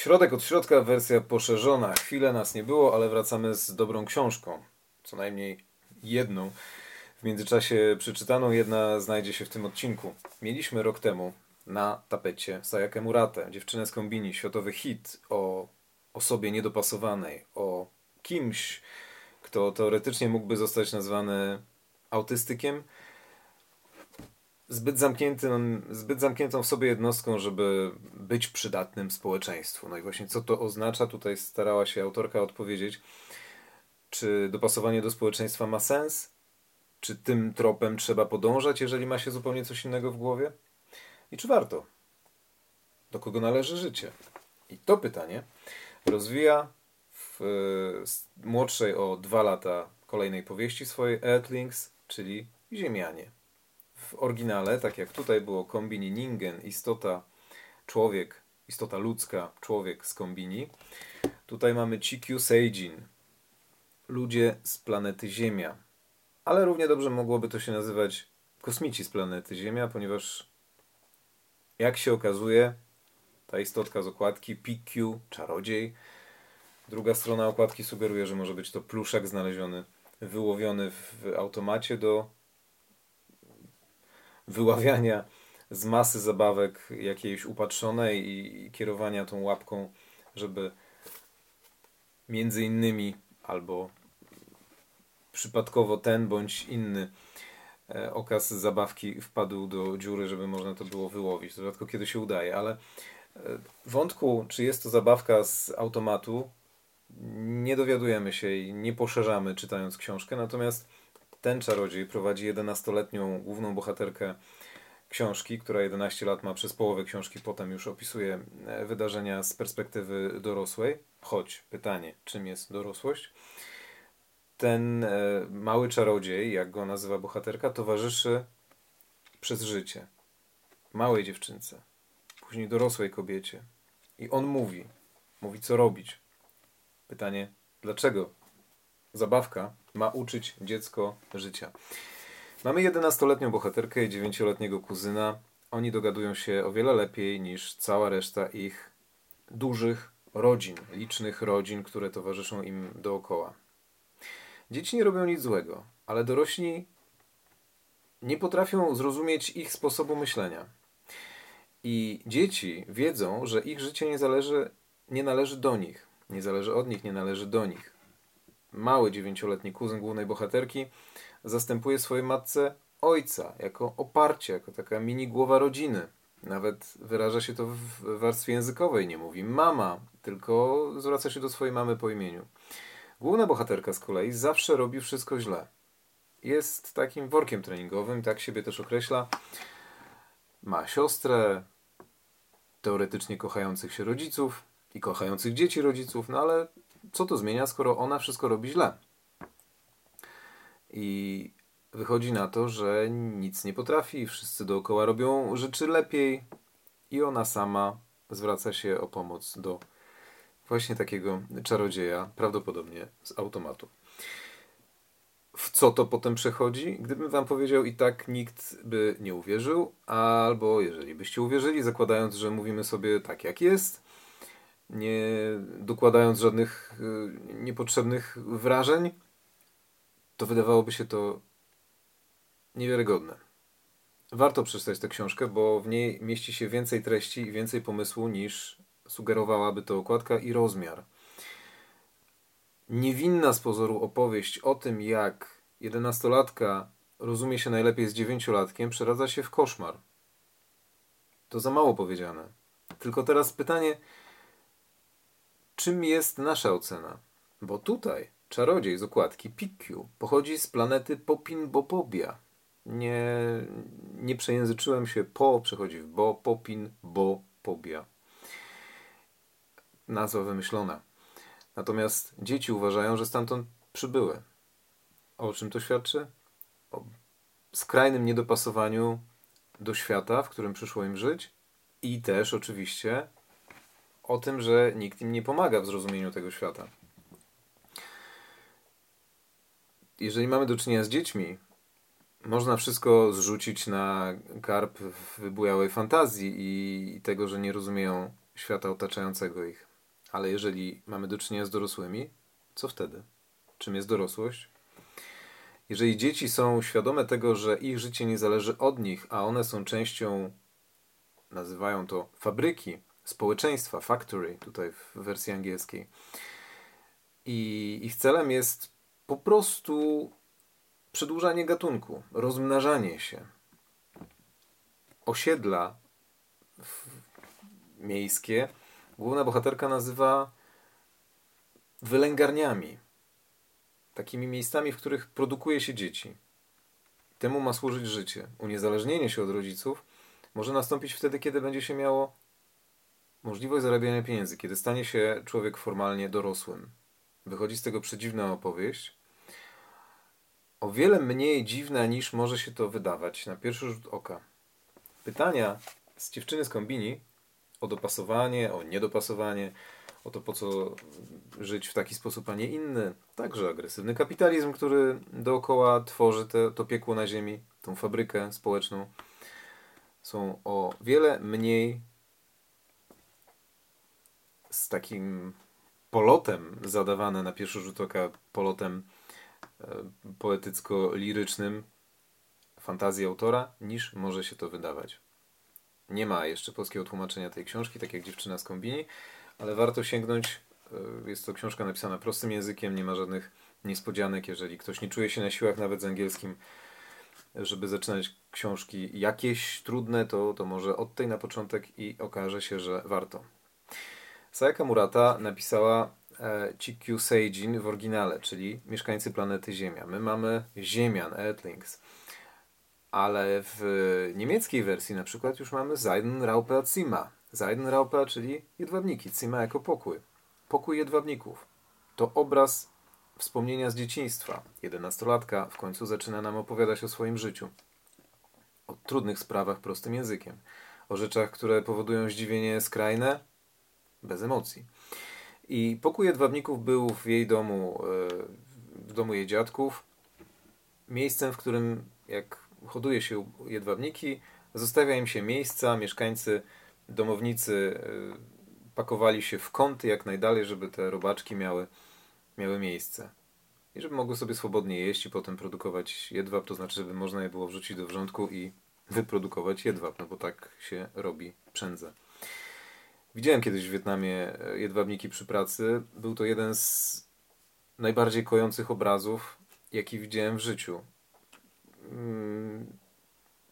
Środek od środka, wersja poszerzona. Chwilę nas nie było, ale wracamy z dobrą książką. Co najmniej jedną. W międzyczasie przeczytaną jedna znajdzie się w tym odcinku. Mieliśmy rok temu na tapecie Sayakę Muratę, dziewczynę z kombini, światowy hit o osobie niedopasowanej, o kimś, kto teoretycznie mógłby zostać nazwany autystykiem, zbyt, zamkniętym, zbyt zamkniętą w sobie jednostką, żeby być przydatnym społeczeństwu. No i właśnie co to oznacza? Tutaj starała się autorka odpowiedzieć. Czy dopasowanie do społeczeństwa ma sens? Czy tym tropem trzeba podążać, jeżeli ma się zupełnie coś innego w głowie? I czy warto? Do kogo należy życie? I to pytanie rozwija w młodszej o dwa lata kolejnej powieści swojej Earthlings, czyli Ziemianie w oryginale, tak jak tutaj było kombini ningen, istota człowiek, istota ludzka, człowiek z kombini. Tutaj mamy Chikyu Seijin, ludzie z planety Ziemia. Ale równie dobrze mogłoby to się nazywać kosmici z planety Ziemia, ponieważ jak się okazuje, ta istotka z okładki PQ, czarodziej. Druga strona okładki sugeruje, że może być to pluszak znaleziony, wyłowiony w automacie do wyławiania z masy zabawek jakiejś upatrzonej i kierowania tą łapką, żeby między innymi albo przypadkowo ten bądź inny e, okaz zabawki wpadł do dziury, żeby można to było wyłowić. To rzadko kiedy się udaje, ale e, wątku, czy jest to zabawka z automatu, nie dowiadujemy się i nie poszerzamy czytając książkę, natomiast ten czarodziej prowadzi 11-letnią główną bohaterkę książki, która 11 lat ma przez połowę książki, potem już opisuje e, wydarzenia z perspektywy dorosłej. Choć pytanie, czym jest dorosłość? Ten e, mały czarodziej, jak go nazywa bohaterka, towarzyszy przez życie małej dziewczynce, później dorosłej kobiecie. I on mówi, mówi co robić. Pytanie, dlaczego zabawka ma uczyć dziecko życia. Mamy 11-letnią bohaterkę i 9-letniego kuzyna. Oni dogadują się o wiele lepiej niż cała reszta ich dużych rodzin, licznych rodzin, które towarzyszą im dookoła. Dzieci nie robią nic złego, ale dorośli nie potrafią zrozumieć ich sposobu myślenia. I dzieci wiedzą, że ich życie nie zależy, nie należy do nich, nie zależy od nich, nie należy do nich mały dziewięcioletni kuzyn głównej bohaterki zastępuje swojej matce ojca jako oparcie, jako taka mini głowa rodziny. Nawet wyraża się to w warstwie językowej. Nie mówi mama, tylko zwraca się do swojej mamy po imieniu. Główna bohaterka z kolei zawsze robi wszystko źle. Jest takim workiem treningowym, tak siebie też określa. Ma siostrę, teoretycznie kochających się rodziców i kochających dzieci rodziców, no ale co to zmienia, skoro ona wszystko robi źle? I wychodzi na to, że nic nie potrafi, wszyscy dookoła robią rzeczy lepiej i ona sama zwraca się o pomoc do właśnie takiego czarodzieja, prawdopodobnie z automatu. W co to potem przechodzi? Gdybym wam powiedział i tak nikt by nie uwierzył, albo jeżeli byście uwierzyli, zakładając, że mówimy sobie tak jak jest, nie dokładając żadnych y, niepotrzebnych wrażeń, to wydawałoby się to niewiarygodne. Warto przeczytać tę książkę, bo w niej mieści się więcej treści i więcej pomysłu niż sugerowałaby to okładka i rozmiar. Niewinna z pozoru opowieść o tym, jak jedenastolatka rozumie się najlepiej z dziewięciolatkiem, przeradza się w koszmar. To za mało powiedziane. Tylko teraz pytanie, czym jest nasza ocena. Bo tutaj czarodziej z okładki PQ pochodzi z planety Popin-Bopobia. Nie, nie przejęzyczyłem się, po przechodzi w bo, Popin, bo, pobia. Nazwa wymyślona. Natomiast dzieci uważają, że stamtąd przybyły. O czym to świadczy? O skrajnym niedopasowaniu do świata, w którym przyszło im żyć i też oczywiście o tym, że nikt im nie pomaga w zrozumieniu tego świata. Jeżeli mamy do czynienia z dziećmi, można wszystko zrzucić na karp wybujałej fantazji i tego, że nie rozumieją świata otaczającego ich. Ale jeżeli mamy do czynienia z dorosłymi, co wtedy? Czym jest dorosłość? Jeżeli dzieci są świadome tego, że ich życie nie zależy od nich, a one są częścią, nazywają to fabryki, społeczeństwa, factory, tutaj w wersji angielskiej, i ich celem jest po prostu przedłużanie gatunku, rozmnażanie się. Osiedla miejskie główna bohaterka nazywa wylęgarniami. Takimi miejscami, w których produkuje się dzieci. Temu ma służyć życie. Uniezależnienie się od rodziców może nastąpić wtedy, kiedy będzie się miało możliwość zarabiania pieniędzy, kiedy stanie się człowiek formalnie dorosłym. Wychodzi z tego przedziwna opowieść. O wiele mniej dziwna niż może się to wydawać na pierwszy rzut oka. Pytania z dziewczyny z kombini o dopasowanie, o niedopasowanie, o to po co żyć w taki sposób, a nie inny. Także agresywny kapitalizm, który dookoła tworzy te, to piekło na ziemi, tą fabrykę społeczną, są o wiele mniej z takim polotem zadawane na pierwszy rzut oka, polotem e, poetycko-lirycznym fantazji autora, niż może się to wydawać. Nie ma jeszcze polskiego tłumaczenia tej książki, tak jak Dziewczyna z kombini, ale warto sięgnąć. E, jest to książka napisana prostym językiem, nie ma żadnych niespodzianek. Jeżeli ktoś nie czuje się na siłach nawet z angielskim, żeby zaczynać książki jakieś trudne, to, to może od tej na początek i okaże się, że warto. Sayaka Murata napisała e, Chikyu Seijin w oryginale, czyli Mieszkańcy planety Ziemia. My mamy Ziemian, Earthlings ale w niemieckiej wersji na przykład już mamy Seidenraupe Zima. Seidenraupe, czyli jedwabniki, Zima jako pokój. Pokój jedwabników. To obraz wspomnienia z dzieciństwa. Jedenastolatka w końcu zaczyna nam opowiadać o swoim życiu. O trudnych sprawach prostym językiem. O rzeczach, które powodują zdziwienie skrajne, bez emocji. I pokój jedwabników był w jej domu, e, w domu jej dziadków, miejscem, w którym, jak hoduje się jedwabniki, zostawia im się miejsca, mieszkańcy, domownicy y, pakowali się w kąty jak najdalej, żeby te robaczki miały, miały miejsce. I żeby mogły sobie swobodnie jeść i potem produkować jedwab, to znaczy, żeby można je było wrzucić do wrzątku i wyprodukować jedwab, no bo tak się robi przędze. Widziałem kiedyś w Wietnamie e, jedwabniki przy pracy. Był to jeden z najbardziej kojących obrazów, jaki widziałem w życiu. Mm,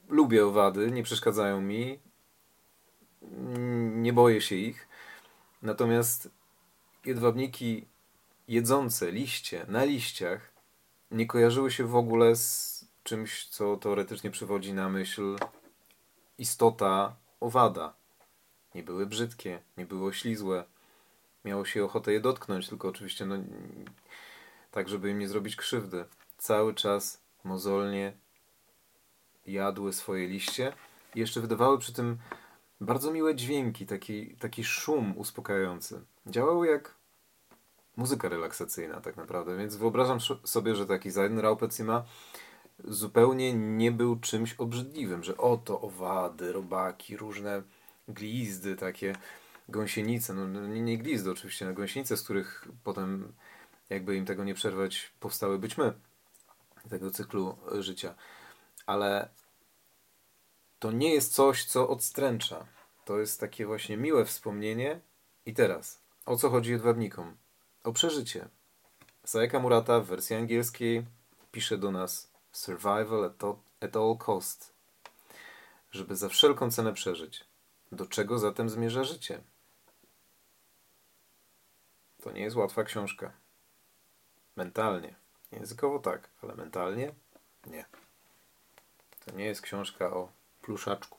lubię owady, nie przeszkadzają mi, mm, nie boję się ich. Natomiast jedwabniki jedzące liście na liściach nie kojarzyły się w ogóle z czymś, co teoretycznie przywodzi na myśl istota owada. Nie były brzydkie, nie były ślizłe. Miało się ochotę je dotknąć, tylko oczywiście no, tak, żeby im nie zrobić krzywdy. Cały czas mozolnie jadły swoje liście i jeszcze wydawały przy tym bardzo miłe dźwięki, taki, taki szum uspokajający. Działały jak muzyka relaksacyjna tak naprawdę, więc wyobrażam sobie, że taki Seidenraupezima zupełnie nie był czymś obrzydliwym, że oto owady, robaki, różne glizdy, takie gąsienice, no, no nie, nie glizdy oczywiście, ale gąsienice, z których potem jakby im tego nie przerwać powstały być my tego cyklu życia. Ale to nie jest coś, co odstręcza. To jest takie właśnie miłe wspomnienie. I teraz, o co chodzi jedwabnikom? O przeżycie. Sayaka Murata w wersji angielskiej pisze do nas survival at all, at all cost. Żeby za wszelką cenę przeżyć. Do czego zatem zmierza życie? To nie jest łatwa książka. Mentalnie. Językowo tak, ale mentalnie nie. To nie jest książka o pluszaczku.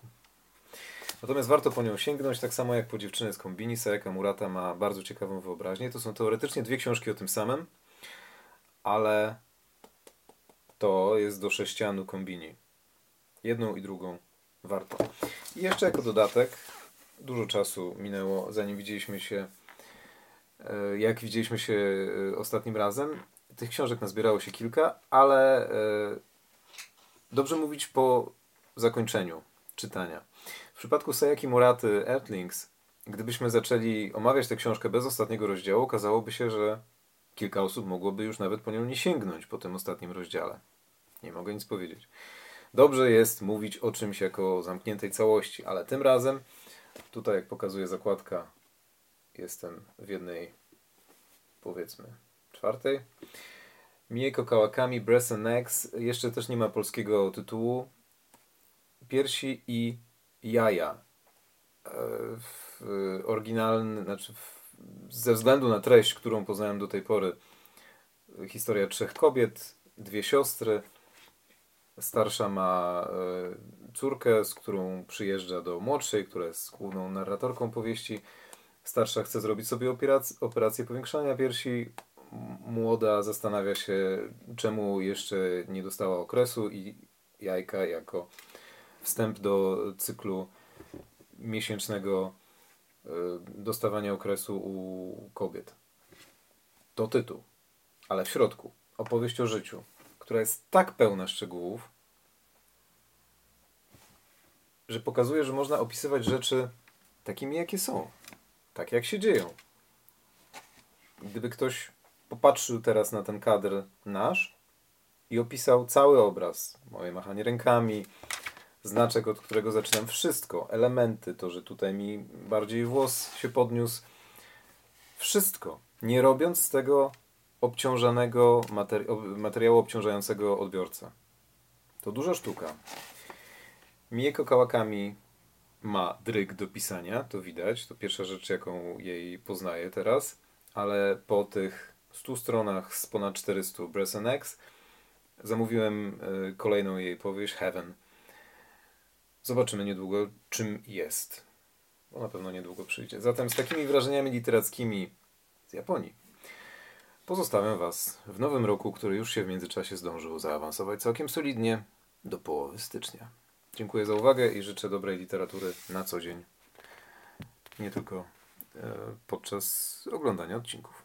Natomiast warto po nią sięgnąć, tak samo jak po dziewczyny z kombini. Sayaka Murata ma bardzo ciekawą wyobraźnię. To są teoretycznie dwie książki o tym samym, ale to jest do sześcianu kombini. Jedną i drugą warto. I jeszcze jako dodatek, dużo czasu minęło, zanim widzieliśmy się, e, jak widzieliśmy się e, ostatnim razem. Tych książek nazbierało się kilka, ale e, dobrze mówić po zakończeniu czytania. W przypadku Sayaki Muraty Earthlings gdybyśmy zaczęli omawiać tę książkę bez ostatniego rozdziału, okazałoby się, że kilka osób mogłoby już nawet po nią nie sięgnąć po tym ostatnim rozdziale. Nie mogę nic powiedzieć. Dobrze jest mówić o czymś jako o zamkniętej całości, ale tym razem, tutaj jak pokazuje zakładka, jestem w jednej, powiedzmy, czwartej. Mieko Kawakami, Breast and Necks, jeszcze też nie ma polskiego tytułu. Piersi i jaja. E, w oryginalny, znaczy w, ze względu na treść, którą poznałem do tej pory, historia trzech kobiet, dwie siostry. Starsza ma e, córkę, z którą przyjeżdża do młodszej, która jest główną narratorką powieści. Starsza chce zrobić sobie operację, powiększania piersi. Młoda zastanawia się, czemu jeszcze nie dostała okresu i jajka jako wstęp do cyklu miesięcznego e, dostawania okresu u kobiet. To tytuł. Ale w środku opowieść o życiu, która jest tak pełna szczegółów, że pokazuje, że można opisywać rzeczy takimi, jakie są. Tak, jak się dzieją. Gdyby ktoś popatrzył teraz na ten kadr nasz i opisał cały obraz, moje machanie rękami, znaczek, od którego zaczynam wszystko, elementy, to, że tutaj mi bardziej włos się podniósł, wszystko, nie robiąc z tego obciążanego materi materiału obciążającego odbiorcę. To duża sztuka. Mieko Kałakami ma dryg do pisania, to widać, to pierwsza rzecz, jaką jej poznaję teraz, ale po tych 100 stronach z ponad 400 Breast X zamówiłem e, kolejną jej powieść, Heaven. Zobaczymy niedługo, czym jest. Bo na pewno niedługo przyjdzie. Zatem z takimi wrażeniami literackimi z Japonii pozostawiam Was w nowym roku, który już się w międzyczasie zdążył zaawansować całkiem solidnie do połowy stycznia. Dziękuję za uwagę i życzę dobrej literatury na co dzień. Nie tylko e, podczas oglądania odcinków.